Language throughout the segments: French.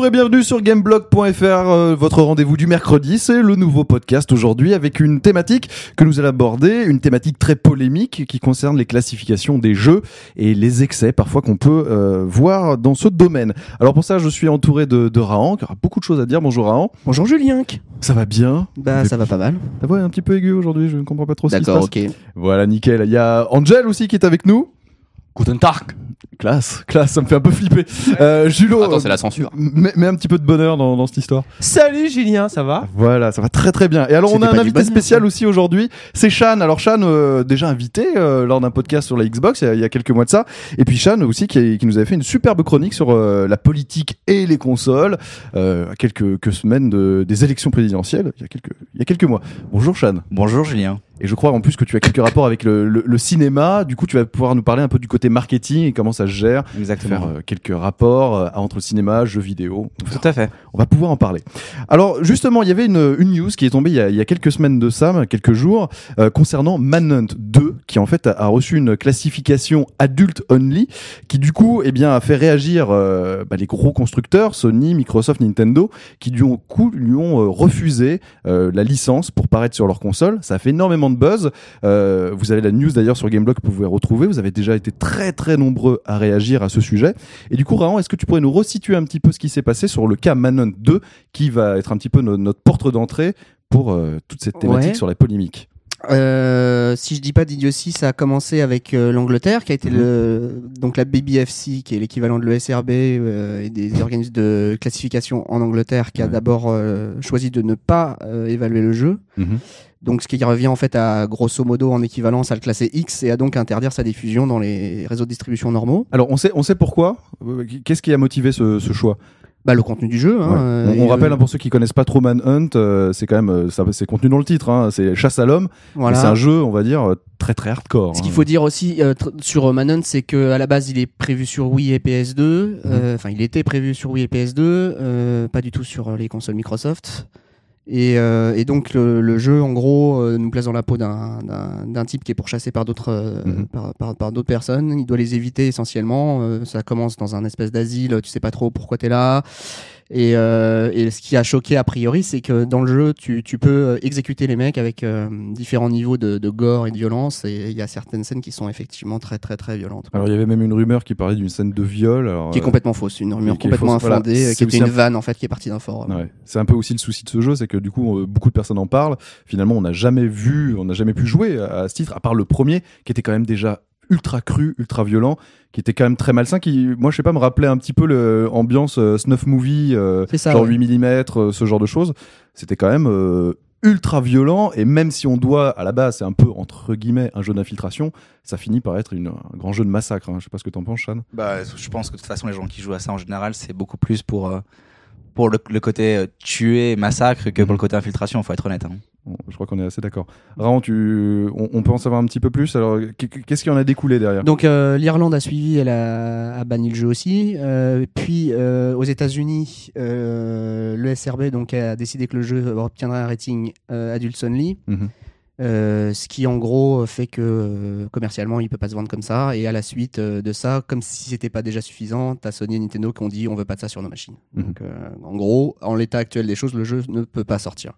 Bonjour et bienvenue sur gameblog.fr, euh, votre rendez-vous du mercredi. C'est le nouveau podcast aujourd'hui avec une thématique que nous allons aborder, une thématique très polémique qui concerne les classifications des jeux et les excès parfois qu'on peut euh, voir dans ce domaine. Alors pour ça, je suis entouré de, de Rahan, qui aura beaucoup de choses à dire. Bonjour Rahan. Bonjour Julien. Ça va bien? Bah ça va pas mal. Ta voix est un petit peu aiguë aujourd'hui, je ne comprends pas trop ce qui se D'accord, passe. ok. Voilà, nickel. Il y a Angel aussi qui est avec nous. Guten Tag. Classe, classe, ça me fait un peu flipper. Euh, Julo, Attends, euh, c'est la censure. mets, mets un petit peu de bonheur dans, dans cette histoire. Salut Julien, ça va? Voilà, ça va très très bien. Et alors on a un invité bonheur, spécial ça. aussi aujourd'hui, c'est Shan. Alors Shan, euh, déjà invité euh, lors d'un podcast sur la Xbox il y, a, il y a quelques mois de ça. Et puis Shan aussi qui, qui nous avait fait une superbe chronique sur euh, la politique et les consoles euh, à quelques, quelques semaines de, des élections présidentielles, il y, a quelques, il y a quelques mois. Bonjour Shan. Bonjour Julien. Et je crois en plus que tu as quelques rapports avec le, le, le cinéma. Du coup, tu vas pouvoir nous parler un peu du côté marketing et comment ça se gère. Faire euh, quelques rapports euh, entre cinéma, jeux vidéo. Tout à fait. on va pouvoir en parler. Alors justement, il y avait une, une news qui est tombée il y, a, il y a quelques semaines de ça, quelques jours, euh, concernant Manhunt 2, qui en fait a, a reçu une classification adulte only, qui du coup, eh bien, a fait réagir euh, bah, les gros constructeurs, Sony, Microsoft, Nintendo, qui du coup lui ont refusé euh, la licence pour paraître sur leur console. Ça a fait énormément de buzz. Euh, vous avez la news d'ailleurs sur Gameblog que vous pouvez retrouver. Vous avez déjà été très très nombreux à réagir à ce sujet. Et du coup, Rahan, est-ce que tu pourrais nous resituer un petit peu ce qui s'est passé sur le cas Manhunt 2, qui va être un petit peu no- notre porte d'entrée pour euh, toute cette thématique Ouais. sur la polémique? Euh, Si je dis pas d'idiotie, ça a commencé avec euh, l'Angleterre, qui a été Mhm. le donc la BBFC, qui est l'équivalent de l'ESRB euh, et des organismes de classification en Angleterre, qui a Ouais. d'abord euh, choisi de ne pas euh, évaluer le jeu. Donc ce qui revient en fait à grosso modo en équivalence à le classer X et à donc interdire sa diffusion dans les réseaux de distribution normaux. Alors, on sait, on sait pourquoi Qu'est-ce qui a motivé ce, ce choix? Bah le contenu du jeu. Hein, Ouais. euh, on, on et, rappelle euh, hein, pour ceux qui connaissent pas trop Manhunt, euh, c'est quand même euh, ça- c'est contenu dans le titre. Hein, c'est chasse à l'homme. voilà. C'est un jeu, on va dire, euh, très très hardcore. Ce qu'il hein. faut dire aussi euh, sur euh, Manhunt, c'est que à la base, il est prévu sur Wii et PS2. euh, Enfin, il était prévu sur Wii et PS2, euh, pas du tout sur euh, les consoles Microsoft. Et, euh, et donc le, le jeu, en gros, euh, nous place dans la peau d'un- d'un d'un type qui est pourchassé par d'autres euh, Mhm. par, par, par d'autres personnes. Il doit les éviter essentiellement. Euh, ça commence dans un espèce d'asile. Tu sais pas trop pourquoi t'es là. Et, euh, et ce qui a choqué a priori, c'est que dans le jeu, tu, tu peux euh, exécuter les mecs avec euh, différents niveaux de, de gore et de violence. Et il y a certaines scènes qui sont effectivement très très très violentes. Alors il y avait même une rumeur qui parlait d'une scène de viol. Alors, qui est euh, complètement fausse, une rumeur complètement fausse, infondée, qui était une un- vanne en fait qui est partie d'un forum. Ouais. C'est un peu aussi le souci de ce jeu, c'est que du coup, beaucoup de personnes en parlent. Finalement, on n'a jamais vu, on n'a jamais pu jouer à, à ce titre, à part le premier, qui était quand même déjà ultra cru, ultra violent, qui était quand même très malsain, qui, moi, je sais pas, me rappelait un petit peu l'ambiance euh, snuff movie, euh, ça, genre ouais. 8 mm, ce genre de choses. C'était quand même euh, ultra violent, et même si on doit, à la base, c'est un peu, entre guillemets, un jeu d'infiltration, ça finit par être une, un grand jeu de massacre. hein. Je sais pas ce que t'en penses, Shan. Bah, je pense que de toute façon, les gens qui jouent à ça en général, c'est beaucoup plus pour, euh, pour le, le côté euh, tuer, massacre que pour le côté infiltration, faut être honnête. hein. Je crois qu'on est assez d'accord. Raon, tu, on, on peut en savoir un petit peu plus. Alors, qu'est-ce qui en a découlé derrière? Donc euh, l'Irlande a suivi, elle a, a banni le jeu aussi. Euh, puis euh, aux États-Unis, le SRB donc a décidé que le jeu obtiendrait un rating adults only. Mhm. Ce qui en gros fait que commercialement il peut pas se vendre comme ça et à la suite de ça comme si c'était pas déjà suffisant t'as Sony et Nintendo qui ont dit on veut pas de ça sur nos machines Mhm. donc en gros en l'état actuel des choses le jeu ne peut pas sortir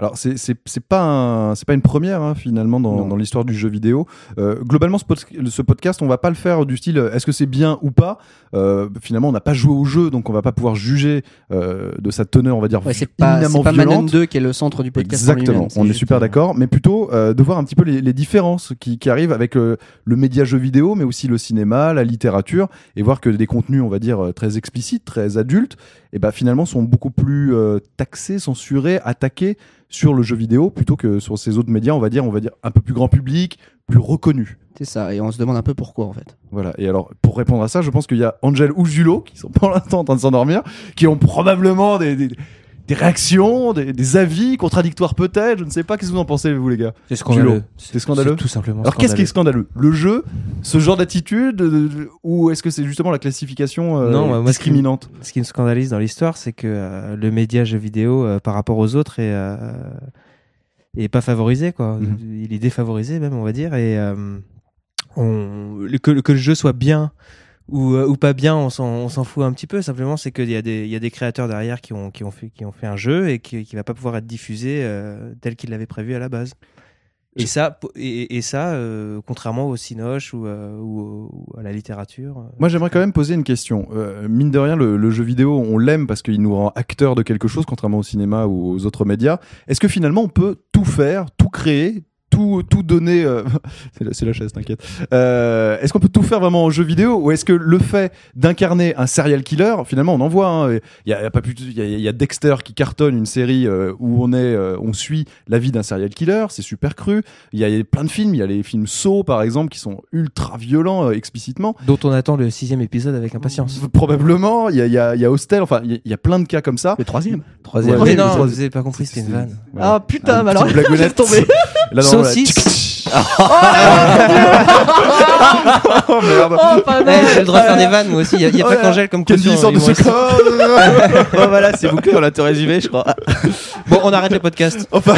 Alors c'est c'est c'est pas un- c'est pas une première hein, finalement dans, dans l'histoire du jeu vidéo. Euh, globalement ce, pod- ce podcast on va pas le faire du style euh, est-ce que c'est bien ou pas? Euh, finalement on n'a pas joué au jeu donc on va pas pouvoir juger euh, de sa teneur on va dire ouais, c'est pas pas violente. 2 qui est le centre du podcast en Exactement, on est super euh, d'accord, mais plutôt euh, de voir un petit peu les, les différences qui, qui arrivent avec le média jeu vidéo, mais aussi le cinéma, la littérature, et voir que des contenus, on va dire, très explicites, très adultes, et ben finalement sont beaucoup plus euh, taxés, censurés, attaqués sur le jeu vidéo plutôt que sur ces autres médias, on va dire, on va dire un peu plus grand public, plus reconnu. c'est ça et on se demande un peu pourquoi en fait Voilà. Et alors, pour répondre à ça, je pense qu'il y a Angel ou Julo qui sont pour l'instant en train de s'endormir, qui ont probablement des, des, des réactions, des, des avis contradictoires peut-être. Je ne sais pas. Qu'est-ce que vous en pensez, vous, les gars? C'est scandaleux. C'est scandaleux tout simplement Alors, qu'est-ce qui est scandaleux? Le jeu, ce genre d'attitude, euh, ou est-ce que c'est justement la classification euh, Non, moi, moi, ce qui- discriminante? Ce qui me scandalise dans l'histoire, c'est que euh, le média jeu vidéo, euh, par rapport aux autres, est, euh, est pas favorisé. Quoi. Mhm. Il est défavorisé, même, on va dire. Et euh, on, le- que, que le jeu soit bien ou, euh, ou pas bien, on s'en, fout un petit peu. Simplement, c'est qu'il y a des, y a des créateurs derrière qui ont, qui ont fait, qui ont fait un jeu et qui, qui va pas pouvoir être diffusé euh, tel qu'il l'avait prévu à la base. Et ça, et, et ça, euh, contrairement au cinoche ou, euh, ou, au- ou à la littérature. Moi, j'aimerais quand même poser une question. Euh, mine de rien, le, le jeu vidéo, on l'aime parce qu'il nous rend acteurs de quelque chose, contrairement au cinéma ou aux autres médias. Est-ce que finalement, on peut tout faire, tout créer, tout, tout donner euh, C'est la, c'est la chaise, t'inquiète. Euh, est-ce qu'on peut tout faire vraiment en jeu vidéo ou est-ce que le fait d'incarner un serial killer, finalement, on en voit. hein, Il y, a, y a pas plus, il y a, il y a Dexter qui cartonne une série euh, où on est, euh, on suit la vie d'un serial killer. C'est super cru. Il y a plein de films. Il y a les films Saw, par exemple, qui sont ultra violents euh, explicitement. dont on attend le sixième épisode avec impatience. Probablement, il y a, il y, a, y a Hostel, enfin, il y a- il y, a plein de cas comme ça. Le troisième. Troisième. Ouais, Mais mais non, vous avez pas compris, c'était une vanne. Ah putain, alors tombé. Là, non, Là- oh merde. Oh, pas Ouais, J'ai le droit de faire des vannes, moi aussi. Il y a, il y a Oh pas là. qu'Angèle comme Candy caution, sort de ce corps. Oh, voilà, c'est bouclé, on a tout résumé, je crois. Bon, on arrête le podcast. enfin,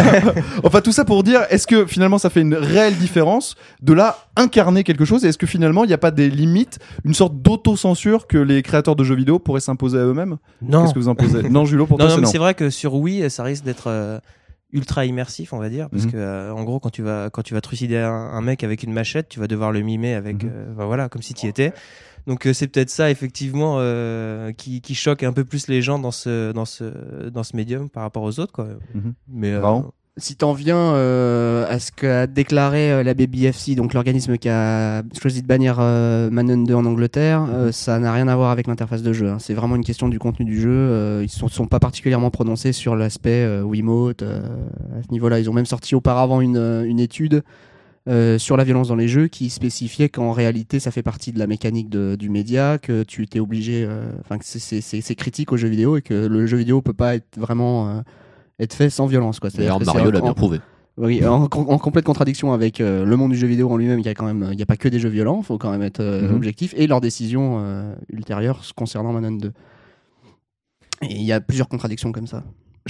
enfin, tout ça pour dire, est-ce que finalement ça fait une réelle différence de là incarner quelque chose et est-ce que finalement il n'y a pas des limites, une sorte d'autocensure que les créateurs de jeux vidéo pourraient s'imposer à eux-mêmes? Non. Qu'est-ce que vous en posez Non, Julo, pour non, toi, non, c'est mais non. c'est vrai que sur Wii, ça risque d'être euh, ultra immersif, on va dire, parce Mhm. que euh, en gros, quand tu vas quand tu vas trucider un, un mec avec une machette, tu vas devoir le mimer avec, Mhm. euh, ben voilà, comme si tu y étais. Donc euh, c'est peut-être ça effectivement euh, qui, qui choque un peu plus les gens dans ce dans ce dans ce médium par rapport aux autres quoi. Mhm. Mais euh, Vraiment Si t'en viens euh, à ce qu'a déclaré euh, la BBFC, donc l'organisme qui a choisi de bannir euh, Manon 2 en Angleterre, ça n'a rien à voir avec l'interface de jeu. hein. C'est vraiment une question du contenu du jeu. Ils ne sont, pas particulièrement prononcés sur l'aspect Wiimote. à ce niveau-là, ils ont même sorti auparavant une, une étude sur la violence dans les jeux qui spécifiait qu'en réalité ça fait partie de la mécanique du média, que tu t'es obligé, enfin que c'est- critique au jeu vidéo et que le jeu vidéo peut pas être vraiment être fait sans violence. Quoi. D'ailleurs, Mario l'a en- bien prouvé. oui, en, en complète contradiction avec euh, le monde du jeu vidéo en lui-même, il y a quand même, il y a pas que des jeux violents, faut quand même être euh, Mhm. objectif, et leurs décisions euh, ultérieures concernant Manon 2. Et il y a plusieurs contradictions comme ça.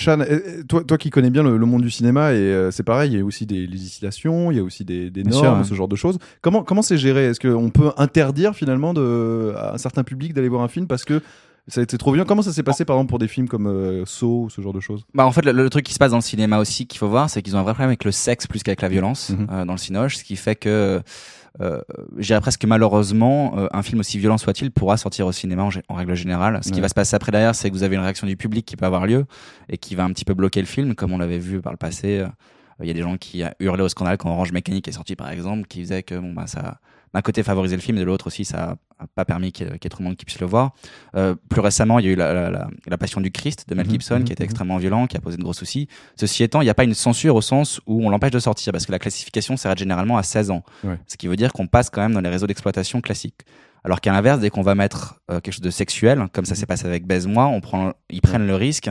Euh, toi, toi qui connais bien le, le monde du cinéma, et euh, c'est pareil, il y a aussi des législations, il y a aussi des, des normes, sûr, ouais. ce genre de choses. Comment comment c'est géré? Est-ce qu'on peut interdire finalement de, à un certain public d'aller voir un film parce que ça a été trop bien. Comment ça s'est passé par exemple pour des films comme euh, Saw ou ce genre de choses? Bah en fait le, le truc qui se passe dans le cinéma aussi qu'il faut voir c'est qu'ils ont un vrai problème avec le sexe plus qu'avec la violence Mhm. euh, dans le cinoche ce qui fait que euh, je dirais presque malheureusement euh, un film aussi violent soit-il pourra sortir au cinéma en, règle générale. Ce qui va se passer après derrière c'est que vous avez une réaction du public qui peut avoir lieu et qui va un petit peu bloquer le film comme on l'avait vu par le passé. Euh, il y a des gens qui hurlé au scandale quand Orange Mécanique est sorti par exemple qui faisaient que bon bah ça d'un côté favorisait le film et de l'autre aussi ça a pas permis qu'il y ait qu'il y ait trop de monde qui puisse le voir euh, plus récemment, il y a eu la, la, la, la Passion du Christ de Mel Mhm, Gibson, mhm, qui était mhm. extrêmement violent, qui a posé de gros soucis. Ceci étant, il n'y a pas une censure au sens où on l'empêche de sortir, parce que la classification s'arrête généralement à 16 ans. Ouais. Ce qui veut dire qu'on passe quand même dans les réseaux d'exploitation classiques. Alors qu'à l'inverse, dès qu'on va mettre euh, quelque chose de sexuel, comme ça s'est passé avec Baise-moi, on prend, ils prennent le risque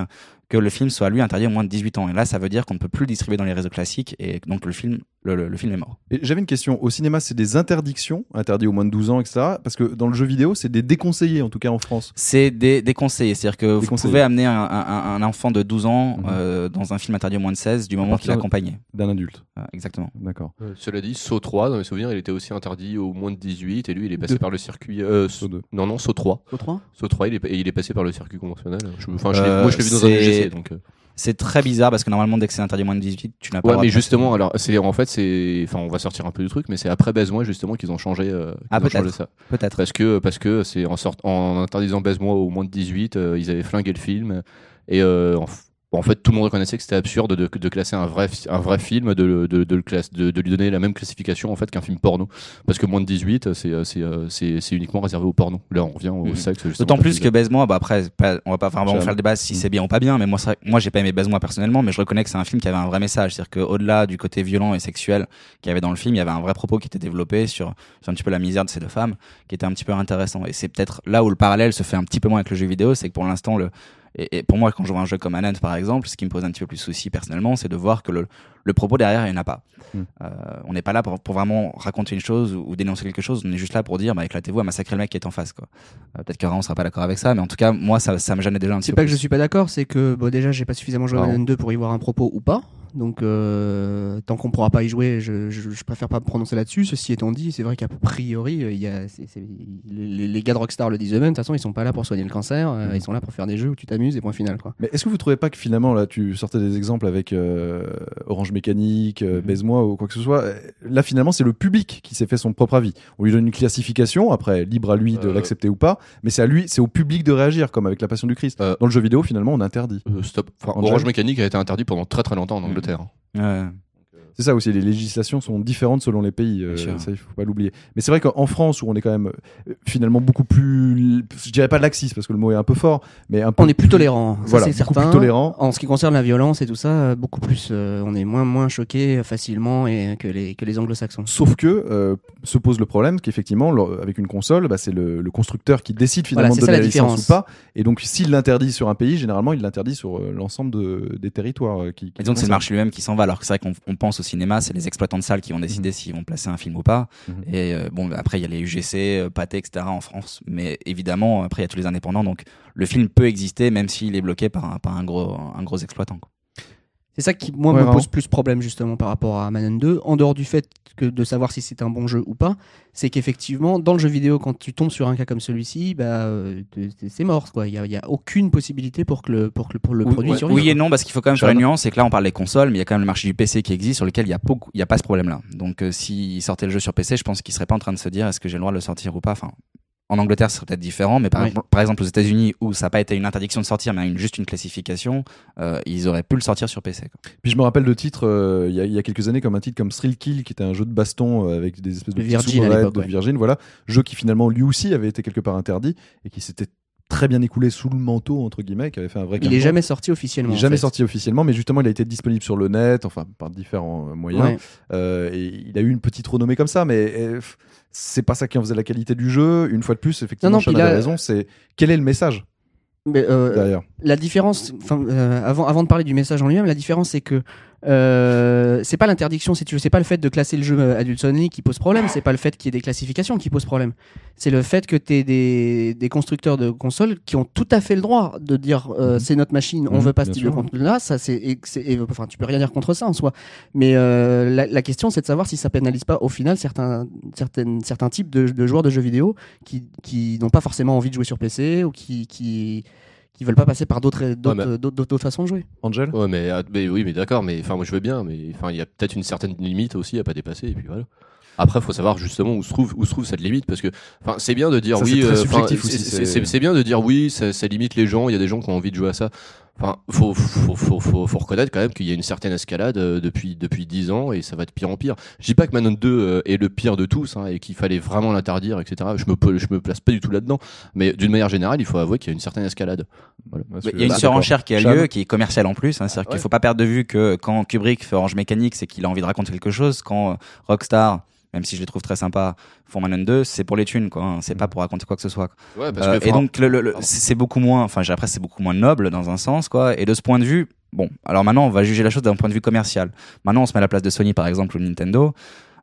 que le film soit lui interdit au moins de 18 ans. Et là, ça veut dire qu'on ne peut plus le distribuer dans les réseaux classiques, et donc le film, le, le- le film est mort. J'avais une question. Au cinéma, c'est des interdictions, interdits au moins de 12 ans, etc. Parce que dans le jeu vidéo, c'est des déconseillés, en tout cas en France. C'est des, conseils, c'est-à-dire que vous pouvez amener un, un- un enfant de 12 ans Mhm. euh, dans un film interdit au moins de 16 du moment qu'il est accompagné. D'un adulte. Ah, exactement. D'accord. Euh, cela dit, Saut 3, dans mes souvenirs, il était aussi interdit au moins de 18 et lui, il est passé par le circuit. euh, Saut deux. non, non, Saut 3. Au 3 Saut 3, il est, et il est passé par le circuit conventionnel. Je, enfin, je Euh, moi, je l'ai vu dans un UGC. Donc, euh. C'est très bizarre parce que normalement, dès que c'est interdit moins de 18, tu n'as pas le Ouais, mais justement, alors, c'est en fait, c'est. Enfin, on va sortir un peu du truc, mais c'est après Baise-moi, justement, qu'ils ont changé, euh, qu'ils Ah, ont changé peut-être. ça. Peut-être. Parce que, parce que c'est en, sort, en interdisant Baise-moi au moins de 18, euh, ils avaient flingué le film. Et euh, en, f- en fait, tout le monde reconnaissait que c'était absurde de, de classer un vrai, un vrai film, de, de, de, le classe, de, de lui donner la même classification en fait qu'un film porno. Parce que moins de 18, c'est, euh, c'est, euh, c'est, uniquement réservé au porno. Là, on revient au Mhm. sexe. D'autant plus que. Baise-moi, bah après, pas- on va pas vraiment faire le débat si Mm. c'est bien ou pas bien, mais moi, moi, j'ai pas aimé Baise-moi personnellement, mais je reconnais que c'est un film qui avait un vrai message. C'est-à-dire qu'au-delà du côté violent et sexuel qu'il y avait dans le film, il y avait un vrai propos qui était développé sur, sur un petit peu la misère de ces deux femmes, qui était un petit peu intéressant. Et c'est peut-être là où le parallèle se fait un petit peu moins avec le jeu vidéo, c'est que pour l'instant, le, et, pour moi, quand je vois un jeu comme Anand, par exemple, ce qui me pose un petit peu plus souci personnellement, c'est de voir que le, le propos derrière, il n'y en a pas. Mm. Euh, on n'est pas là pour, pour vraiment raconter une chose ou, ou dénoncer quelque chose. On est juste là pour dire, bah, éclatez-vous à massacrer le mec qui est en face. Quoi. Euh, Peut-être que Raon sera pas d'accord avec ça, mais en tout cas, moi, ça, ça me gênait déjà un petit C'est peu. pas que je suis pas d'accord, c'est que bon, déjà j'ai pas suffisamment joué à. Madden 2 pour y voir un propos ou pas. Donc euh, tant qu'on pourra pas y jouer, je, je, je préfère pas me prononcer là-dessus. Ceci étant dit, c'est vrai qu'à priori, il y a, c'est- c'est- les, les gars de Rockstar le disent eux-mêmes. De toute façon, ils sont pas là pour soigner le cancer. euh, Ils sont là pour faire des jeux où tu t'amuses et point final. Quoi. Mais est-ce que vous trouvez pas que finalement, là, tu sortais des exemples avec euh, Orange Mécanique, euh, Baise-moi ou quoi que ce soit. euh, Là, finalement, c'est le public qui s'est fait son propre avis. On lui donne une classification, après, libre à lui de Euh. l'accepter ou pas, mais c'est à lui, c'est au public de réagir, comme avec la Passion du Christ. Euh. Dans le jeu vidéo, finalement, on interdit. Euh, stop. Enfin, Orange Mécanique a été interdit pendant très très longtemps en Mhm. Angleterre. Ouais. C'est ça aussi, les législations sont différentes selon les pays, euh, ça il faut pas l'oublier. Mais c'est vrai qu'en France, où on est quand même euh, finalement beaucoup plus, je dirais pas laxiste parce que le mot est un peu fort, mais un peu On est plus tolérant. Ça, Voilà, c'est certain. plus tolérant. En ce qui concerne la violence et tout ça, euh, beaucoup plus. euh, on est moins moins choqué facilement et que les que les anglo-saxons. Sauf que euh, se pose le problème qu'effectivement, avec une console, bah, c'est le, le constructeur qui décide finalement Voilà, de donner la la licence différence. ou pas. Et donc, s'il l'interdit sur un pays, généralement, il l'interdit sur euh, l'ensemble de- des territoires euh, qui. qui Et donc c'est le marché lui-même qui s'en va. Alors que c'est vrai qu'on on pense au cinéma, c'est les exploitants de salles qui vont décider s'ils vont placer un film ou pas. Mhm. Et euh, bon, après il y a les UGC, euh, Pathé, etc. en France. Mais évidemment, après il y a tous les indépendants. Donc le film peut exister même s'il est bloqué par un, par un gros, un gros exploitant. quoi. C'est ça qui, moi, Ouais, me vraiment. pose plus problème, justement, par rapport à Manon 2, en dehors du fait que de savoir si c'est un bon jeu ou pas, c'est qu'effectivement, dans le jeu vidéo, quand tu tombes sur un cas comme celui-ci, bah, euh, c'est mort, quoi. Il n'y a, il y a aucune possibilité pour que le, pour que le, pour le Oui, produit ouais, survive. oui et non, parce qu'il faut quand même faire une nuance, c'est que là on parle des consoles, mais il y a quand même le marché du PC qui existe, sur lequel il y a, y a pas ce problème-là. Donc euh, s'ils sortaient le jeu sur PC, je pense qu'ils seraient pas en train de se dire est-ce que j'ai le droit de le sortir ou pas? Enfin, en Angleterre, ce serait peut-être différent, mais par, Oui. exemple, par exemple aux États-Unis, où ça n'a pas été une interdiction de sortir, mais une- juste une classification, euh, ils auraient pu le sortir sur PC. quoi. Puis je me rappelle de titres euh, il y, a- il y a quelques années comme un titre comme Thrill Kill qui était un jeu de baston euh, avec des espèces de Virgin à de ouais. Virgin, voilà, jeu qui finalement lui aussi avait été quelque part interdit et qui s'était très bien écoulé sous le manteau entre guillemets, qui avait fait un vrai. Il est carton. jamais sorti Il officiellement. n'est en jamais fait. sorti officiellement, mais justement, il a été disponible sur le net, enfin par différents euh, moyens. Ouais. Euh, et il a eu une petite renommée comme ça, mais euh, c'est pas ça qui en faisait la qualité du jeu. Une fois de plus, effectivement, Non, non, avait raison. C'est quel est le message Mais, euh, la différence, avant, avant de parler du message en lui-même, la différence c'est que euh, c'est pas l'interdiction, si tu veux, c'est pas le fait de classer le jeu euh, Adult Only qui pose problème, c'est pas le fait qu'il y ait des classifications qui pose problème. C'est le fait que tu aies des, des constructeurs de consoles qui ont tout à fait le droit de dire euh, Mhm. c'est notre machine, on Mhm, veut pas ce type de sûr. contenu-là, ça c'est, enfin, tu peux rien dire contre ça en soi. Mais euh, la, la question c'est de savoir si ça pénalise pas au final certains, certaines, certains types de, de joueurs de jeux vidéo qui, qui n'ont pas forcément envie de jouer sur PC ou qui, qui, qui veulent pas passer par d'autres, mais- façons de jouer. Angel Ouais, mais, ah, mais oui, mais d'accord, mais enfin, moi je veux bien, mais enfin, il y a peut-être une certaine limite aussi à pas dépasser, et puis voilà. Après, faut savoir justement où se trouve où se trouve cette limite, parce que enfin, c'est bien de dire Ça, oui, c'est euh, bien de dire oui, ça, ça limite les gens. Il y a des gens qui ont envie de jouer à ça. Enfin, faut faut, faut, faut, faut reconnaître quand même qu'il y a une certaine escalade euh, depuis depuis 10 ans et ça va de pire en pire. Je dis pas que Manon 2 euh, est le pire de tous hein, et qu'il fallait vraiment l'interdire, etc. Je me je me place pas du tout là-dedans, mais d'une manière générale, il faut avouer qu'il y a une certaine escalade. Voilà. Il y a une bah, surenchère qui a lieu, qui est commerciale en plus. Hein, C'est-à-dire Ah, qu'il ouais. faut pas perdre de vue que quand Kubrick fait Orange Mécanique, c'est qu'il a envie de raconter quelque chose. Quand euh, Rockstar, même si je les trouve très sympas, Manon 2, c'est pour les thunes, quoi. hein. C'est pas pour raconter quoi que ce soit. quoi. Ouais, parce Euh, que et donc le- le- le- Pardon. c'est beaucoup moins, enfin après c'est beaucoup moins noble dans un sens quoi. Et de ce point de vue, bon, alors maintenant on va juger la chose d'un point de vue commercial. Maintenant on se met à la place de Sony par exemple ou Nintendo.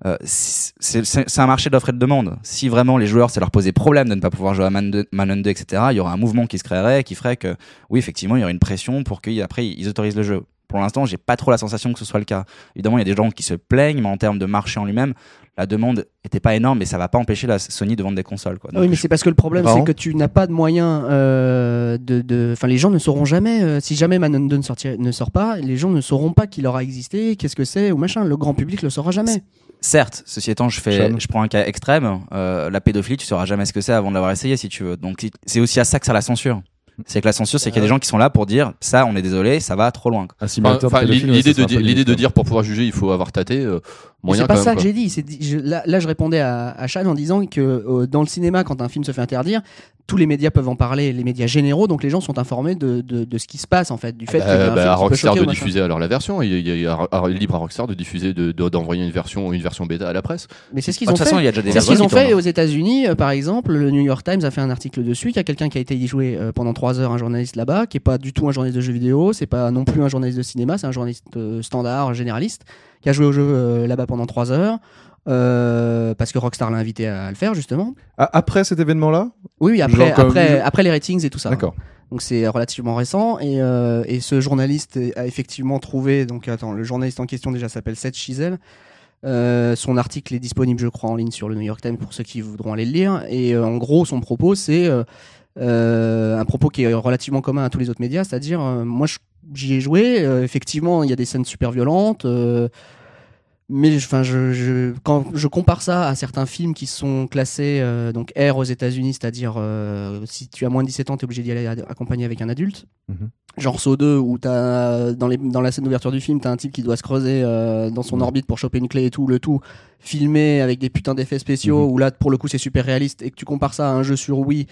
Euh, c'est un marché d'offre et de demande. Si vraiment les joueurs ça leur posait problème de ne pas pouvoir jouer à Man 2, Manon 2 etc., il y aurait un mouvement qui se créerait qui ferait que oui effectivement il y aurait une pression pour qu'après ils autorisent le jeu. Pour l'instant, j'ai pas trop la sensation que ce soit le cas. Évidemment, il y a des gens qui se plaignent, mais en termes de marché en lui-même, la demande était pas énorme, mais ça va pas empêcher la Sony de vendre des consoles. Quoi. Ah oui, mais c'est parce que le problème, c'est que tu n'as pas de moyens euh, de, de. Enfin, les gens ne sauront jamais. euh, si jamais Manon 2 ne, sortir- ne sort pas, les gens ne sauront pas qu'il aura existé, qu'est-ce que c'est ou machin. Le grand public le saura jamais. Certes, ceci étant, je fais, je prends un cas extrême. euh, la pédophilie, tu sauras jamais ce que c'est avant de l'avoir essayé, si tu veux. Donc c'est aussi à ça que sert la censure. C'est que la censure, c'est qu'il y a des gens qui sont là pour dire ça, on est désolé, ça va trop loin. Enfin, enfin, l'idée de, dire- de dire pour pouvoir juger, il faut avoir tâté. euh, c'est pas quand ça même, que j'ai dit. je- là, là, je répondais à, à Chad en disant que euh, dans le cinéma, quand un film se fait interdire, tous les médias peuvent en parler, les médias généraux, donc les gens sont informés de, de, de ce qui se passe en fait, du fait Bah, un bah, film à peut Rockstar de diffuser alors la version. Il y a, il y a- il y a libre à Rockstar de diffuser, de- de- d'envoyer une version, une version bêta à la presse. Mais c'est ce qu'ils De ont toute façon, fait. il y a déjà des C'est ce qu'ils ont fait tournent. aux États-Unis, euh, par exemple. Le New York Times a fait un article dessus. Il y a quelqu'un qui a été y jouer euh, pendant trois heures, un journaliste là-bas, qui est pas du tout un journaliste de jeux vidéo, c'est pas non plus un journaliste de cinéma, c'est un journaliste euh, standard, généraliste, qui a joué au jeu euh, là-bas pendant trois heures. Euh, parce que Rockstar l'a invité à, le faire justement. Ah, après cet événement-là? Oui, oui, après, Genre comme- après, après les ratings et tout ça. D'accord. Donc c'est relativement récent et, euh, et ce journaliste a effectivement trouvé donc attends le journaliste en question déjà s'appelle Seth Chisel. Euh, son article est disponible je crois en ligne sur le New York Times pour ceux qui voudront aller le lire et euh, en gros son propos c'est euh, euh, un propos qui est relativement commun à tous les autres médias c'est-à-dire euh, moi j'y ai joué euh, effectivement il y a des scènes super violentes euh, mais enfin, je, je, quand je compare ça à certains films qui sont classés euh, donc R aux États-Unis, c'est-à-dire euh, si tu as moins de 17 ans, tu es obligé d'y aller accompagné avec un adulte. Mhm. Genre Saw 2, où t'as, dans, les, dans la scène d'ouverture du film, tu as un type qui doit se creuser euh, dans son orbite pour choper une clé et tout, le tout filmé avec des putains d'effets spéciaux, Mhm. où là, pour le coup, c'est super réaliste, et que tu compares ça à un jeu sur Wii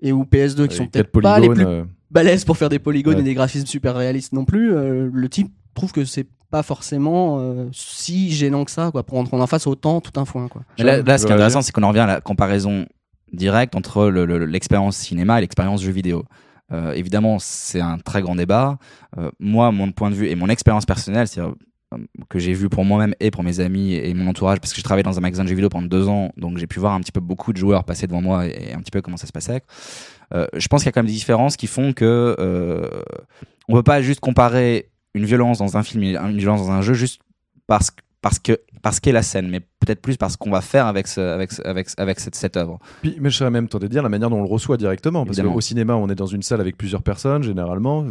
et ou PS2 qui sont peut-être pas les plus euh, balèze pour faire des polygones Ouais. et des graphismes super réalistes non plus. le type trouve que c'est pas forcément euh, si gênant que ça, quoi, pour en prendre en face autant tout un foin, quoi. Là, là, ce qui est Ouais, intéressant, c'est qu'on en revient à la comparaison directe entre le- le- l'expérience cinéma et l'expérience jeu vidéo. Euh, évidemment, c'est un très grand débat. Euh, moi, mon point de vue et mon expérience personnelle, c'est que j'ai vu pour moi-même et pour mes amis et mon entourage, parce que je travaillais dans un magasin de jeux vidéo pendant deux ans, donc j'ai pu voir un petit peu beaucoup de joueurs passer devant moi et, un petit peu comment ça se passait. Euh, je pense qu'il y a quand même des différences qui font que euh, on peut pas juste comparer une violence dans un film une violence dans un jeu juste parce que parce que parce qu'est la scène, mais peut-être plus parce qu'on va faire avec ce, avec avec avec cette, cette œuvre. Puis, mais je serais même tenté de dire la manière dont on le reçoit directement. Parce qu'au cinéma, on est dans une salle avec plusieurs personnes, généralement.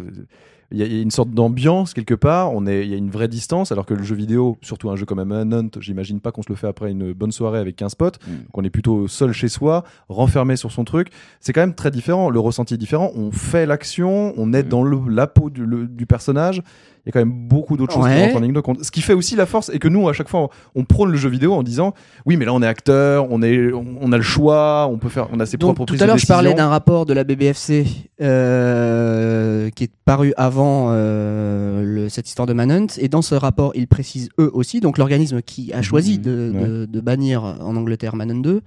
Il y, a- il y a une sorte d'ambiance quelque part. On est, il y a une vraie distance, alors que le jeu vidéo, surtout un jeu comme Manhunt, j'imagine pas qu'on se le fait après une bonne soirée avec 15 potes, Mm. qu'on est plutôt seul chez soi, renfermé sur son truc. C'est quand même très différent. Le ressenti est différent. On fait l'action, on est Mm. dans le- la peau du, le- du personnage. Il y a quand même beaucoup d'autres choses qui rentrent en ligne de compte. Ce qui fait aussi la force, et que nous, à chaque fois, on, on prône le jeu vidéo en disant, oui, mais là, on est acteur, on est, on, on a le choix, on peut faire, on a ses Donc, propres tout à l'heure, je parlais d'un rapport de la BBFC euh, qui est paru avant euh, le- cette histoire de Manhunt. Et dans ce rapport, ils précisent eux aussi, donc l'organisme qui a choisi Mhm, de, ouais. de- de bannir en Angleterre Manhunt 2,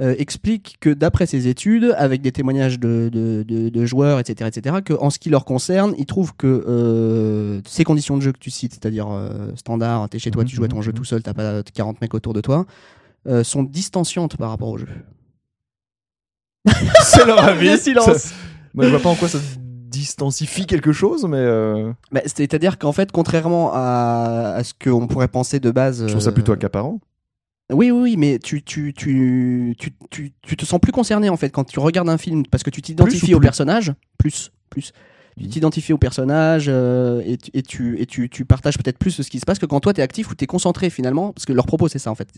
euh, explique que d'après ses études, avec des témoignages de, de- de- de joueurs, etc., etc., que en ce qui leur concerne, ils trouvent que euh, ces conditions de jeu que tu cites, c'est-à-dire euh, standard, t'es chez toi, tu joues à ton Mhm, jeu mhm. tout seul, t'as pas 40 mecs autour de toi, sont distanciantes par rapport au jeu. C'est leur avis. Le silence. Moi, je vois pas en quoi ça distancifie quelque chose, mais euh, Bah, C'est-à-dire qu'en fait, contrairement à, à ce qu'on pourrait penser de base. je trouve ça plutôt accaparant. Oui, oui, oui, mais tu, tu, tu, tu, tu, tu te sens plus concerné en fait quand tu regardes un film parce que tu t'identifies au personnage. Plus, plus. Tu Mhm. t'identifies au personnage euh, et, tu- et, tu, et tu, tu partages peut-être plus ce qui se passe que quand toi t'es actif ou t'es concentré finalement. Parce que leur propos c'est ça en fait.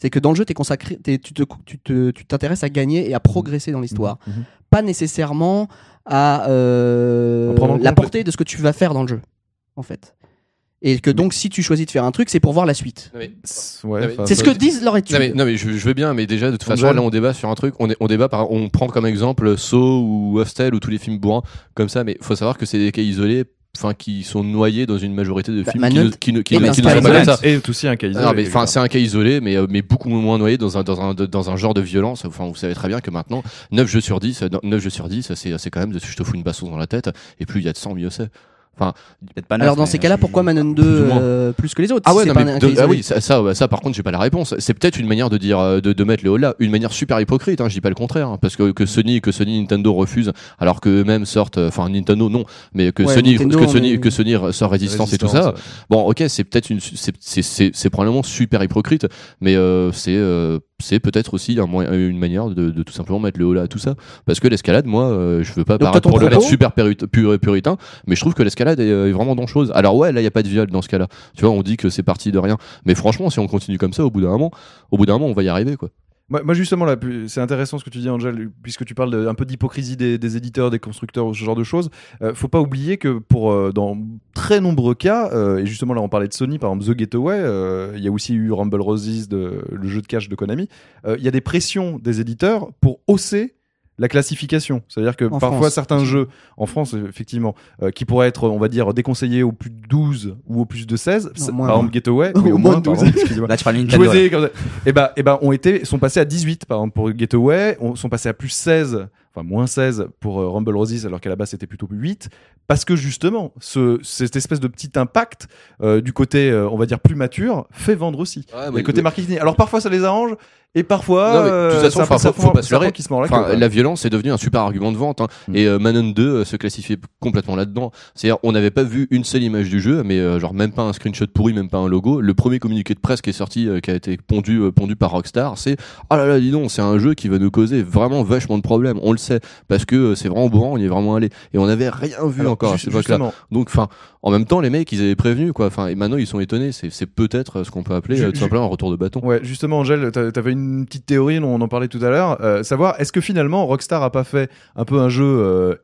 C'est que dans le jeu t'es consacré, t'es- tu te- tu te- tu t'intéresses à gagner et à progresser dans l'histoire. Mhm, mhm. Pas nécessairement à euh, la portée de ce que tu vas faire dans le jeu en fait. Et que donc si tu choisis de faire un truc c'est pour voir la suite. Ouais, mais enfin, C'est ce que disent leurs études. Non mais, non mais je, je veux bien, mais déjà de toute façon là on débat sur un truc, on, est- on débat par, on prend comme exemple Saw ou Hostel ou tous les films bourrins comme ça, mais faut savoir que c'est des cas isolés, enfin qui sont noyés dans une majorité de Bah, films Manhunt qui ne, qui ne, qui est ne- un qui ne cas sont pas isolé. comme ça. Et aussi un cas isolé. Non, mais quelque enfin c'est un cas isolé, mais euh, mais beaucoup moins noyé dans un dans un dans un genre de violence. Enfin vous savez très bien que maintenant 9 jeux sur 10 euh, 9 jeux sur 10 c'est c'est quand même de je te fous une bastos dans la tête et plus il y a de sang mieux c'est. Peut-être pas neuf, Alors dans ces cas-là, pourquoi Manon 2 Plus euh, plus que les autres Ah ouais, c'est non, pas mais un de- cas ah oui, ça, ça, ça, par contre, j'ai pas la réponse. C'est peut-être une manière de dire, euh, de, de mettre les hauts là, une manière super hypocrite. Hein, je dis pas le contraire, hein, parce que, que Sony, que Sony, Nintendo refusent, alors que eux-mêmes sortent, euh, enfin Nintendo non, mais que Ouais, Sony, Nintendo, que on Sony, est- que Sony sort Résistance et tout ça. Bon, ok, c'est peut-être une, c'est, c'est, c'est, c'est probablement super hypocrite, mais euh, c'est, euh, c'est peut-être aussi un moyen- une manière de, de tout simplement mettre le haut là à tout ça, parce que l'escalade, moi, euh, je veux pas paraître pour le super pur- puritain, mais je trouve que l'escalade est, euh, est vraiment dans chose. Alors ouais, là, il y a pas de viol dans ce cas-là. Tu vois, on dit que c'est parti de rien, mais franchement, si on continue comme ça, au bout d'un moment, au bout d'un moment, on va y arriver, quoi. Moi, justement, là, c'est intéressant ce que tu dis, Angel, puisque tu parles un peu d'hypocrisie des, éditeurs, des constructeurs, ce genre de choses. Euh, faut pas oublier que pour euh, dans très nombreux cas, euh, et justement là, on parlait de Sony, par exemple The Getaway, euh, il y a aussi eu Rumble Roses, le jeu de cash de Konami. Il y a des pressions des éditeurs pour hausser la classification. C'est-à-dire que En parfois France. certains jeux, en France effectivement, euh, qui pourraient être, on va dire, déconseillés au plus de 12 ou au plus de 16, c'est- moins, par exemple Getaway, Au oui, au moins moins, 12. pardon, excusez-moi. Là, tu parles Nintendo. comme ça. et ben, et ben, ont été, sont passés à 18 par exemple pour Getaway, on, sont passés à plus 16, enfin moins 16 pour euh, Rumble Roses alors qu'à la base c'était plutôt 8 parce que justement ce, cette espèce de petit impact euh, du côté euh, on va dire plus mature fait vendre aussi. Ouais, mais- côtés marketing. Alors parfois ça les arrange et parfois mais de toute façon, faut- pas se leurrer. qui se mord la violence est devenue un super argument de vente. hein. Mm. Et euh, Manon 2 euh, se classifiait complètement là-dedans. C'est-à-dire, on n'avait pas vu une seule image du jeu, mais euh, genre même pas un screenshot pourri, même pas un logo. Le premier communiqué de presse qui est sorti, qui a été pondu, pondu par Rockstar, c'est ah là là, dis donc, c'est un jeu qui va nous causer vraiment vachement de problèmes. On le sait parce que euh, c'est vraiment bourrant, on y est vraiment allé. Et on n'avait rien vu Alors, encore à cette époque-là. Donc, enfin, en même temps, les mecs, ils avaient prévenu quoi. Enfin, et maintenant ils sont étonnés. C'est c'est peut-être euh, ce qu'on peut appeler euh, tout simplement un retour de bâton. Ouais, justement, Angèle, t'a- t'avais une petite théorie, on en parlait tout à l'heure, euh, savoir est-ce que finalement Rockstar a pas fait un peu un jeu euh,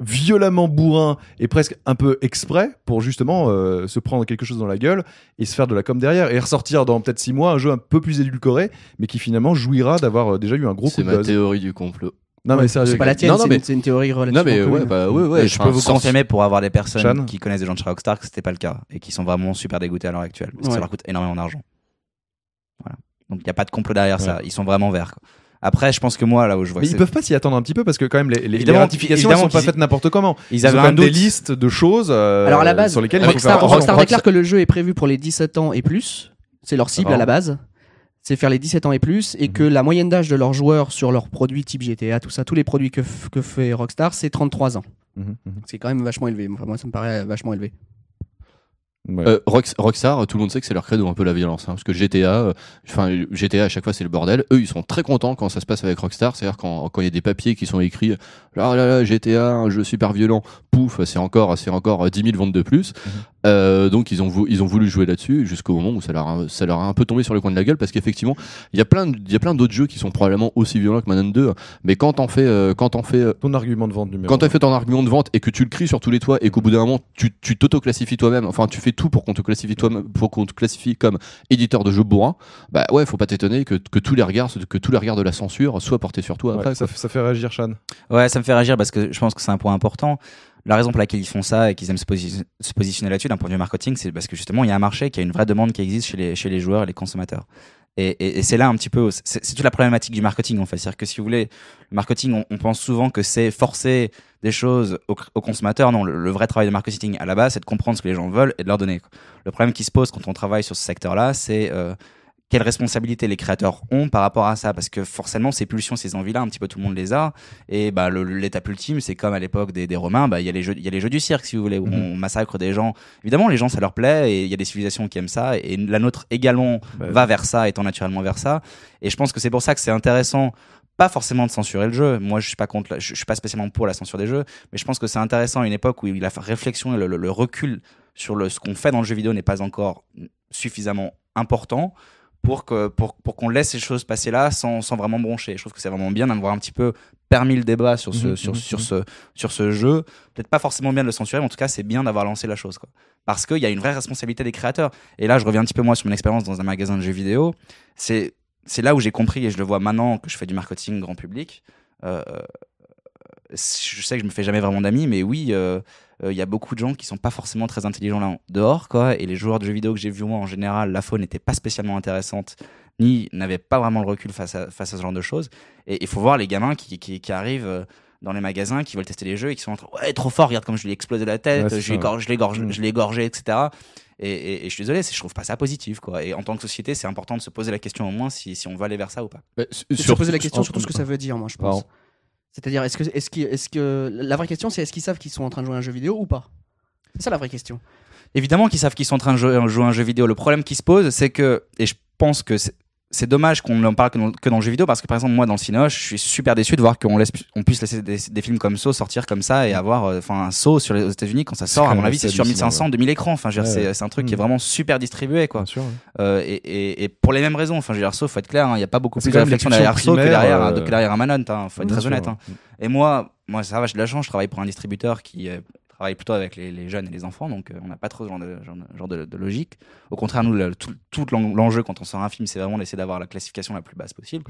violemment bourrin et presque un peu exprès pour justement euh, se prendre quelque chose dans la gueule et se faire de la com derrière et ressortir dans peut-être six mois un jeu un peu plus édulcoré mais qui finalement jouira d'avoir déjà eu un gros coup C'est de ma buzz. théorie du complot. Non mais sérieux. C'est pas la tienne, Non, non, c'est mais- une- c'est une théorie relativement Non mais ouais, bah ouais, ouais. Et je peux vous confirmer pour avoir des personnes Chan. qui connaissent des gens de chez Rockstar que c'était pas le cas et qui sont vraiment super dégoûtés à l'heure actuelle. Parce que Ouais. Ça leur coûte énormément d'argent. Voilà. Donc il n'y a pas de complot derrière Ouais. ça. Ils sont vraiment verts. quoi. Après, je pense que moi, là où je vois Mais ils peuvent pas s'y attendre un petit peu parce que quand même les, les, les ratifications évidemment sont pas faites n'importe comment. ils Ils ont avaient quand même des listes de choses euh, Alors à la base, sur lesquelles il faut Rockstar, faire attention. Rockstar déclare que le jeu est prévu pour les 17 ans et plus. C'est leur cible Ah à la base. C'est faire les 17 ans et plus. Et que la moyenne d'âge de leurs joueurs sur leurs produits type GTA, tout ça, tous les produits que, que fait Rockstar, c'est 33 ans. Mhm, mhm. C'est quand même vachement élevé. Enfin, moi, ça me paraît vachement élevé. Ouais. Euh, Rox- Rockstar, tout le monde sait que c'est leur credo un peu la violence, hein, parce que GTA, euh, enfin GTA à chaque fois c'est le bordel. Eux ils sont très contents quand ça se passe avec Rockstar, c'est-à-dire quand quand il y a des papiers qui sont écrits, là là là GTA, un jeu super violent, pouf, c'est encore c'est encore euh, 10 000 ventes de plus. Euh, donc ils ont vou- ils ont voulu jouer là-dessus jusqu'au moment où ça leur a, ça leur a un peu tombé sur le coin de la gueule parce qu'effectivement il y a plein il y a plein d'autres jeux qui sont probablement aussi violents que Manon 2, mais quand t'en fais euh, quand t'en fais euh, Ton argument de vente numéro quand tu fait ton argument de vente et que tu le cries sur tous les toits et qu'au bout d'un moment tu tu t'auto-classifies toi-même, enfin tu fais tout pour qu'on te classifie toi pour qu'on te classifie comme éditeur de jeux bourrin, bah ouais, faut pas t'étonner que, que tous les regards que tous les regards de la censure soient portés sur toi Ouais, après. ça, fait- ça fait réagir Shan. Ouais, ça me fait réagir parce que je pense que c'est un point important. La raison pour laquelle ils font ça et qu'ils aiment se, posi- se positionner là-dessus d'un point de vue marketing, c'est parce que justement, il y a un marché, qu'il y a une vraie demande qui existe chez les, joueurs et les consommateurs. Et, c'est là un petit peu, c'est toute la problématique du marketing en fait. C'est-à-dire que si vous voulez, le marketing, on, pense souvent que c'est forcer des choses aux, consommateurs. Non, le, vrai travail de marketing à la base, c'est de comprendre ce que les gens veulent et de leur donner. Le problème qui se pose quand on travaille sur ce secteur-là, c'est euh, quelle responsabilité les créateurs ont par rapport à ça parce que forcément ces pulsions ces envies là un petit peu tout le monde les a. Et bah l'étape ultime c'est comme à l'époque des, des romains bah il y a les jeux il y a les jeux du cirque si vous voulez où Mhm. on massacre des gens. Évidemment les gens ça leur plaît et il y a des civilisations qui aiment ça et la nôtre également Bah, va vers ça étant naturellement vers ça. Et je pense que c'est pour ça que c'est intéressant pas forcément de censurer le jeu. Moi, je suis pas contre, la- je, je suis pas spécialement pour la censure des jeux, mais je pense que c'est intéressant à une époque où la réflexion et le, le- le recul sur le, ce qu'on fait dans le jeu vidéo n'est pas encore suffisamment important pour que pour, pour qu'on laisse ces choses passer là sans, sans vraiment broncher. Je trouve que c'est vraiment bien d'avoir un petit peu permis le débat sur ce Mhm, sur, mhm, sur mhm. ce sur ce jeu. Peut-être pas forcément bien de le censurer, mais en tout cas c'est bien d'avoir lancé la chose quoi. Parce qu'il y a une vraie responsabilité des créateurs. Et là, je reviens un petit peu moi sur mon expérience dans un magasin de jeux vidéo. C'est c'est là où j'ai compris et je le vois maintenant que je fais du marketing grand public. Euh, je sais que je me fais jamais vraiment d'amis, mais oui, euh, euh, il y a beaucoup de gens qui sont pas forcément très intelligents là dehors, quoi. Et les joueurs de jeux vidéo que j'ai vus moi en général, la faune n'était pas spécialement intéressante, ni n'avait pas vraiment le recul face à, face à ce genre de choses. Et il faut voir les gamins qui, qui, qui arrivent euh, dans les magasins, qui veulent tester les jeux et qui sont en train, ouais, trop fort, regarde comme je lui ai explosé la tête, Ouais, je l'ai l'ai égorgé, etc. Et, et- et je suis désolé, je trouve pas ça positif, quoi. Et en tant que société, c'est important de se poser la question au moins si, si on veut aller vers ça ou pas. Bah, de se sur- poser la question sur- sur tout ce que ça veut dire, moi, je pense. Pardon. C'est-à-dire, est-ce que, est-ce que, est-ce que, la vraie question, c'est est-ce qu'ils savent qu'ils sont en train de jouer à un jeu vidéo ou pas? C'est ça la vraie question. Évidemment qu'ils savent qu'ils sont en train de jouer, à un jeu vidéo. Le problème qui se pose, c'est que, et je pense que c'est dommage qu'on n'en parle que dans, que dans le jeu vidéo parce que par exemple moi dans le cinoche je suis super déçu de voir qu'on laisse on puisse laisser des, des films comme Saw sortir comme ça et avoir euh, enfin un Saw sur les aux États-Unis quand ça sort à mon avis c'est sur hallucinant, 1500 2000 écrans enfin Ouais, c'est ouais. c'est un truc qui est Mm. vraiment super distribué quoi sûr. Euh, et, et, et pour les mêmes raisons enfin dire Saw faut être clair hein, il y a pas beaucoup plus de réflexion derrière Saw que derrière primaires, que derrière un Manhunt hein, faut être très honnête hein. Et moi, moi ça va, j'ai de la chance, je travaille pour un distributeur qui travaille plutôt avec les, jeunes et les enfants, donc euh, on n'a pas trop ce genre de, logique. Au contraire, nous, le- tout, tout l'en- l'enjeu quand on sort un film, c'est vraiment d'essayer d'avoir la classification la plus basse possible.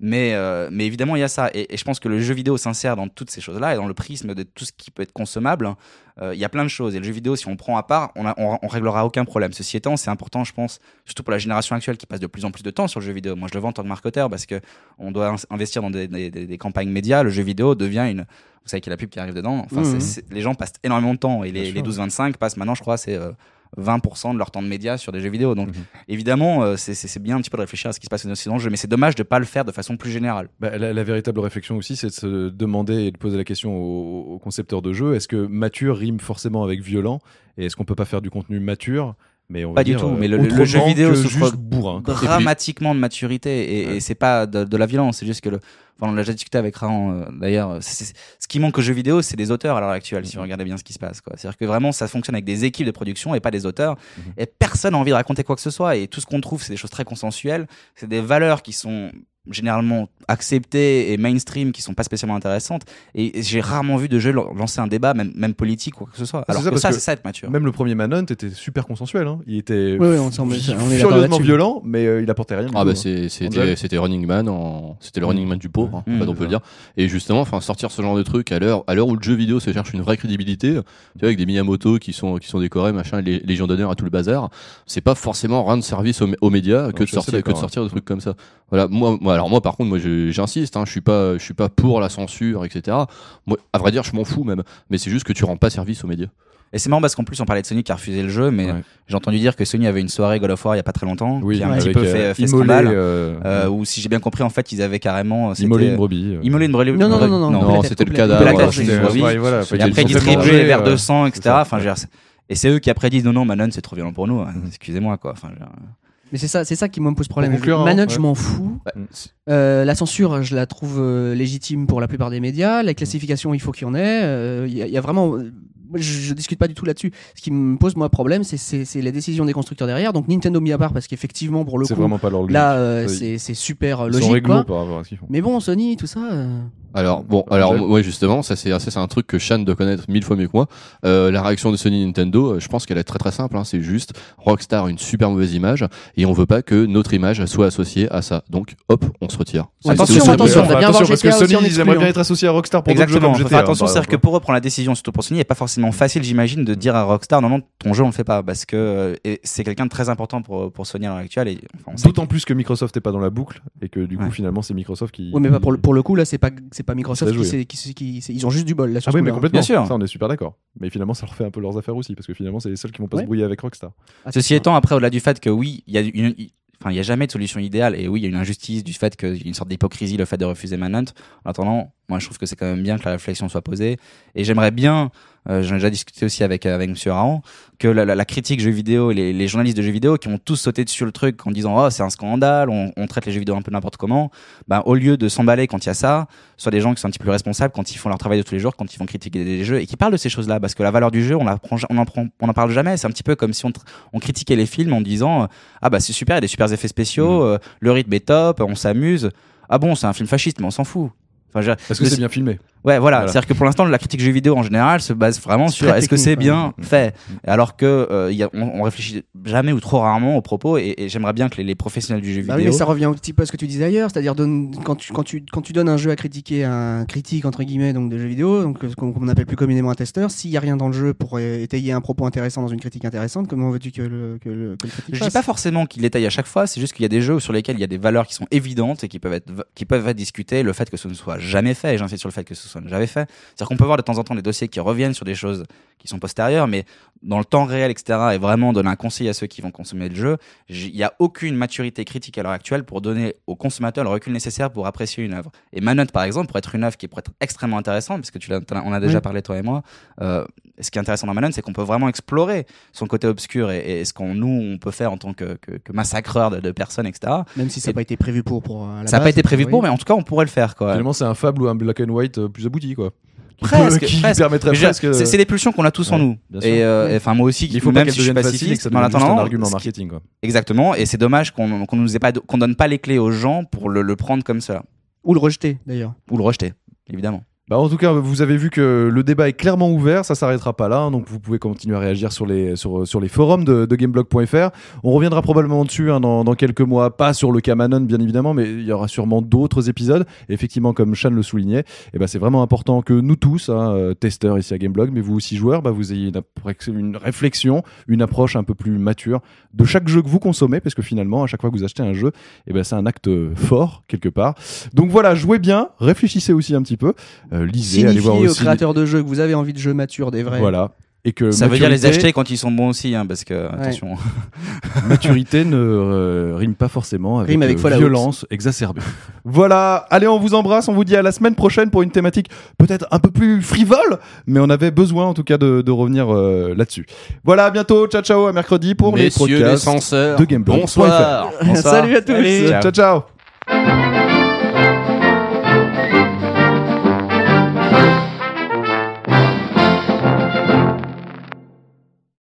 Mais, euh, mais évidemment, il y a ça. Et, je pense que le jeu vidéo s'insère dans toutes ces choses-là et dans le prisme de tout ce qui peut être consommable. Euh, Il y a plein de choses. Et le jeu vidéo, si on prend à part, on, a- on, réglera aucun problème. Ceci étant, c'est important, je pense, surtout pour la génération actuelle qui passe de plus en plus de temps sur le jeu vidéo. Moi, je le vends en tant que marketeur parce que on doit investir dans des- des campagnes médias. Le jeu vidéo devient une. Vous savez qu'il y a la pub qui arrive dedans. Enfin, c'est- c'est- les gens passent énormément de temps. Et les, les 12-25 passent maintenant, je crois, c'est. euh, 20% de leur temps de médias sur des jeux vidéo. Donc, Mhm. évidemment, euh, c'est- c'est c'est bien un petit peu de réfléchir à ce qui se passe dans le jeu, mais c'est dommage de pas le faire de façon plus générale. Bah, la, la véritable réflexion aussi, c'est de se demander et de poser la question aux, aux concepteurs de jeux est-ce que mature rime forcément avec violent? Et est-ce qu'on peut pas faire du contenu mature mais on va Pas du dire, tout, euh, mais le- jeu vidéo souffre bourrin. dramatiquement de maturité et, Ouais. et c'est pas de, de la violence c'est juste que le enfin, on l'a déjà discuté avec Raon euh, d'ailleurs ce qui manque au jeu vidéo c'est des auteurs à l'heure actuelle si vous regardez bien ce qui se passe quoi c'est à dire que vraiment ça fonctionne avec des équipes de production et pas des auteurs Mhm. et personne n'a envie de raconter quoi que ce soit et tout ce qu'on trouve c'est des choses très consensuelles c'est des valeurs qui sont généralement acceptées et mainstream qui sont pas spécialement intéressantes et, j'ai rarement vu de jeu lan- lancer un débat même, même politique ou quoi que ce soit alors ça, que c'est ça être mature Même le premier Manhunt était super consensuel. hein. Il était Oui, oui, on est furieusement violent, mais euh, il apportait rien. Ah bah hein. c'était c'était Running Man en c'était le Running Man du pauvre hein, en Mm. fait, on peut le dire et justement enfin sortir ce genre de truc à l'heure à l'heure où le jeu vidéo se cherche une vraie crédibilité tu vois avec des Miyamoto qui sont qui sont décorés machin les légions d'honneur à tout le bazar c'est pas forcément rendre service aux, aux médias que de sortir que de d'accord, sortir de trucs comme ça voilà moi, moi alors moi par contre moi j'insiste hein, je suis pas je suis pas pour la censure etc moi à vrai dire je m'en fous même mais c'est juste que tu rends pas service aux médias Et c'est marrant parce qu'en plus on parlait de Sony qui a refusé le jeu, mais Ouais. j'ai entendu dire que Sony avait une soirée God of War il y a pas très longtemps, Oui, qui a un petit peu euh, fait, fait immolé, scandale. euh, Euh, ou si j'ai bien compris, en fait, ils avaient carrément. immolé une brebis. euh. Immolé une brebis. Non, non, non, non, non, Non, complète- c'était le cadavre, voilà, Et après, euh, de sang, etc. c'est ça, Enfin, et c'est eux qui après disent non, non, Manon, c'est trop violent pour nous. Excusez-moi, quoi. Enfin, Mais c'est ça, c'est ça qui moi me pose problème. Conclure, Manhunt, hein, je m'en fous. Mm. Euh, la censure, je la trouve euh, légitime pour la plupart des médias. La classification, il faut qu'il y en ait. Euh, Il y, a- il y a vraiment. euh, je, je discute pas du tout là-dessus. Ce qui me pose moi problème, c'est- c'est c'est les décisions des constructeurs derrière. Donc Nintendo mis à part parce qu'effectivement pour le coup, vraiment pas leur logique. là euh, c'est c'est super euh, Ils sont logique. réglo Quoi. par rapport à ce qu'ils font. Mais bon, Sony, tout ça. Alors bon, Ouais, alors ouais justement, ça c'est ça c'est un truc que Shan doit connaître mille fois mieux que moi. Euh, la réaction de Sony Nintendo, euh, je pense qu'elle est très très simple. Hein, c'est juste Rockstar a une super mauvaise image et on veut pas que notre image soit associée à ça. Donc hop, on se retire. C'est- Attention, aussi attention, on bien attention, parce que GTA Sony, ils aimeraient hein. bien être associés à Rockstar pour d'autres jeux Exactement. comme GTA. attention, c'est-à-dire que pour eux, prendre la décision, surtout pour Sony, il n'est pas forcément facile, j'imagine, de dire à Rockstar non, non, ton jeu, on le fait pas. Parce que euh, c'est quelqu'un de très important pour, pour Sony à l'heure actuelle. Et, enfin, D'autant plus que Microsoft n'est pas dans la boucle et que du coup Ouais. finalement c'est Microsoft qui. Ouais, mais pas pour le, pour le coup, là, c'est pas, c'est pas Microsoft qui, ils ont juste du bol là sur Ah ce oui, mais coup-là. complètement. Bien sûr. Ça, on est super d'accord. Mais finalement, ça leur fait un peu leurs affaires aussi, parce que finalement, c'est les seuls qui vont pas Ouais. se brouiller avec Rockstar. Ah, Ceci étant, après, au-delà du fait que oui, il y a une, il- enfin, il y a jamais de solution idéale, et oui, il y a une injustice du fait qu'il y a une sorte d'hypocrisie, le fait de refuser Manhunt. En attendant, moi, je trouve que c'est quand même bien que la réflexion soit posée, et j'aimerais bien, euh, j'en ai déjà discuté aussi avec euh, avec Monsieur Raon, que la, la, la critique jeux vidéo, les, les journalistes de jeux vidéo qui ont tous sauté dessus le truc en disant oh c'est un scandale, on, on traite les jeux vidéo un peu n'importe comment, ben au lieu de s'emballer quand il y a ça, soit des gens qui sont un petit peu plus responsables quand ils font leur travail de tous les jours, quand ils vont critiquer des jeux et qui parlent de ces choses-là, parce que la valeur du jeu, on la prend, on en prend, on en parle jamais. C'est un petit peu comme si on, critiquait les films en disant euh, ah bah c'est super, il y a des super effets spéciaux, euh, le rythme est top, on s'amuse. Ah bon, c'est un film fasciste, mais on s'en fout. Enfin, je Parce que c'est bien filmé. Ouais, voilà. Voilà. C'est-à-dire que pour l'instant, la critique jeux vidéo en général se base vraiment sur est-ce que c'est ouais. bien fait, alors que euh, il y a, on, on réfléchit jamais ou trop rarement aux propos. Et, et j'aimerais bien que les, les professionnels du jeu Bah oui, vidéo. mais ça revient un petit peu à ce que tu disais ailleurs, c'est-à-dire quand, tu, quand, tu, quand tu donnes un jeu à critiquer à un critique entre guillemets donc de jeux vidéo, donc ce qu'on qu'on appelle plus communément un testeur, s'il y a rien dans le jeu pour étayer un propos intéressant dans une critique intéressante, comment veux-tu que le, que le, que le critique Je dis pas forcément qu'il détaille à chaque fois, c'est juste qu'il y a des jeux sur lesquels il y a des valeurs qui sont évidentes et qui peuvent être, qui peuvent être discutées. Le fait que ce ne soit jamais fait, et j'insiste sur le fait que ce soit jamais fait. C'est-à-dire qu'on peut voir de temps en temps des dossiers qui reviennent sur des choses qui sont postérieures, mais dans le temps réel, etc., et vraiment donner un conseil à ceux qui vont consommer le jeu, il n'y a aucune maturité critique à l'heure actuelle pour donner aux consommateurs le recul nécessaire pour apprécier une œuvre. Et Manhunt, par exemple, pour être une œuvre qui pourrait être extrêmement intéressante, parce que tu on a déjà Oui. parlé toi et moi, euh, ce qui est intéressant dans Manhunt, c'est qu'on peut vraiment explorer son côté obscur et, et ce qu'on nous on peut faire en tant que, que, que massacreur de, de personnes, etc. Même si ça n'a pas été prévu pour. pour à la Ça n'a pas été prévu oui. pour, mais en tout cas, on pourrait le faire, quoi. Finalement, c'est un fable ou un black and white euh, plus abouti, quoi. Qui Presque, peut- qui presque. permettrait presque. C'est c'est des pulsions qu'on a tous en nous. Et euh, enfin, moi aussi, Il faut pas même qu'elle si je suis devienne facile en un argument marketing, quoi. Exactement, et c'est dommage qu'on qu'on nous ait pas, qu'on donne pas les clés aux gens pour le, le prendre comme ça, Ou le rejeter d'ailleurs. ou le rejeter, évidemment. Bah, en tout cas, vous avez vu que le débat est clairement ouvert, ça s'arrêtera pas là, hein, donc vous pouvez continuer à réagir sur les, sur, sur les forums de, de gameblog.fr. On reviendra probablement dessus hein, dans, dans quelques mois, pas sur le Camanon bien évidemment, mais il y aura sûrement d'autres épisodes. Et effectivement, comme Shan le soulignait, et ben c'est vraiment important que nous tous, hein, euh, testeurs ici à Gameblog, mais vous aussi joueurs, bah, vous ayez une, réflexion, une approche un peu plus mature de chaque jeu que vous consommez, parce que finalement, à chaque fois que vous achetez un jeu, ben c'est un acte fort quelque part. Donc voilà, jouez bien, réfléchissez aussi un petit peu, euh, lisez, allez voir Signifiez aux aussi. créateurs de jeux que vous avez envie de jeux matures, des vrais. Voilà. Et que Ça veut dire les acheter quand ils sont bons aussi, hein, parce que attention. maturité ne euh, rime pas forcément avec, Rime avec euh, violence exacerbée. voilà, allez, on vous embrasse, on vous dit à la semaine prochaine pour une thématique peut-être un peu plus frivole, mais on avait besoin en tout cas de, de revenir euh, là-dessus. Voilà, à bientôt, ciao ciao, à mercredi pour Messieurs les les podcasts censeurs, de Gameblog. bonsoir. Salut à tous. Allez. ciao ciao.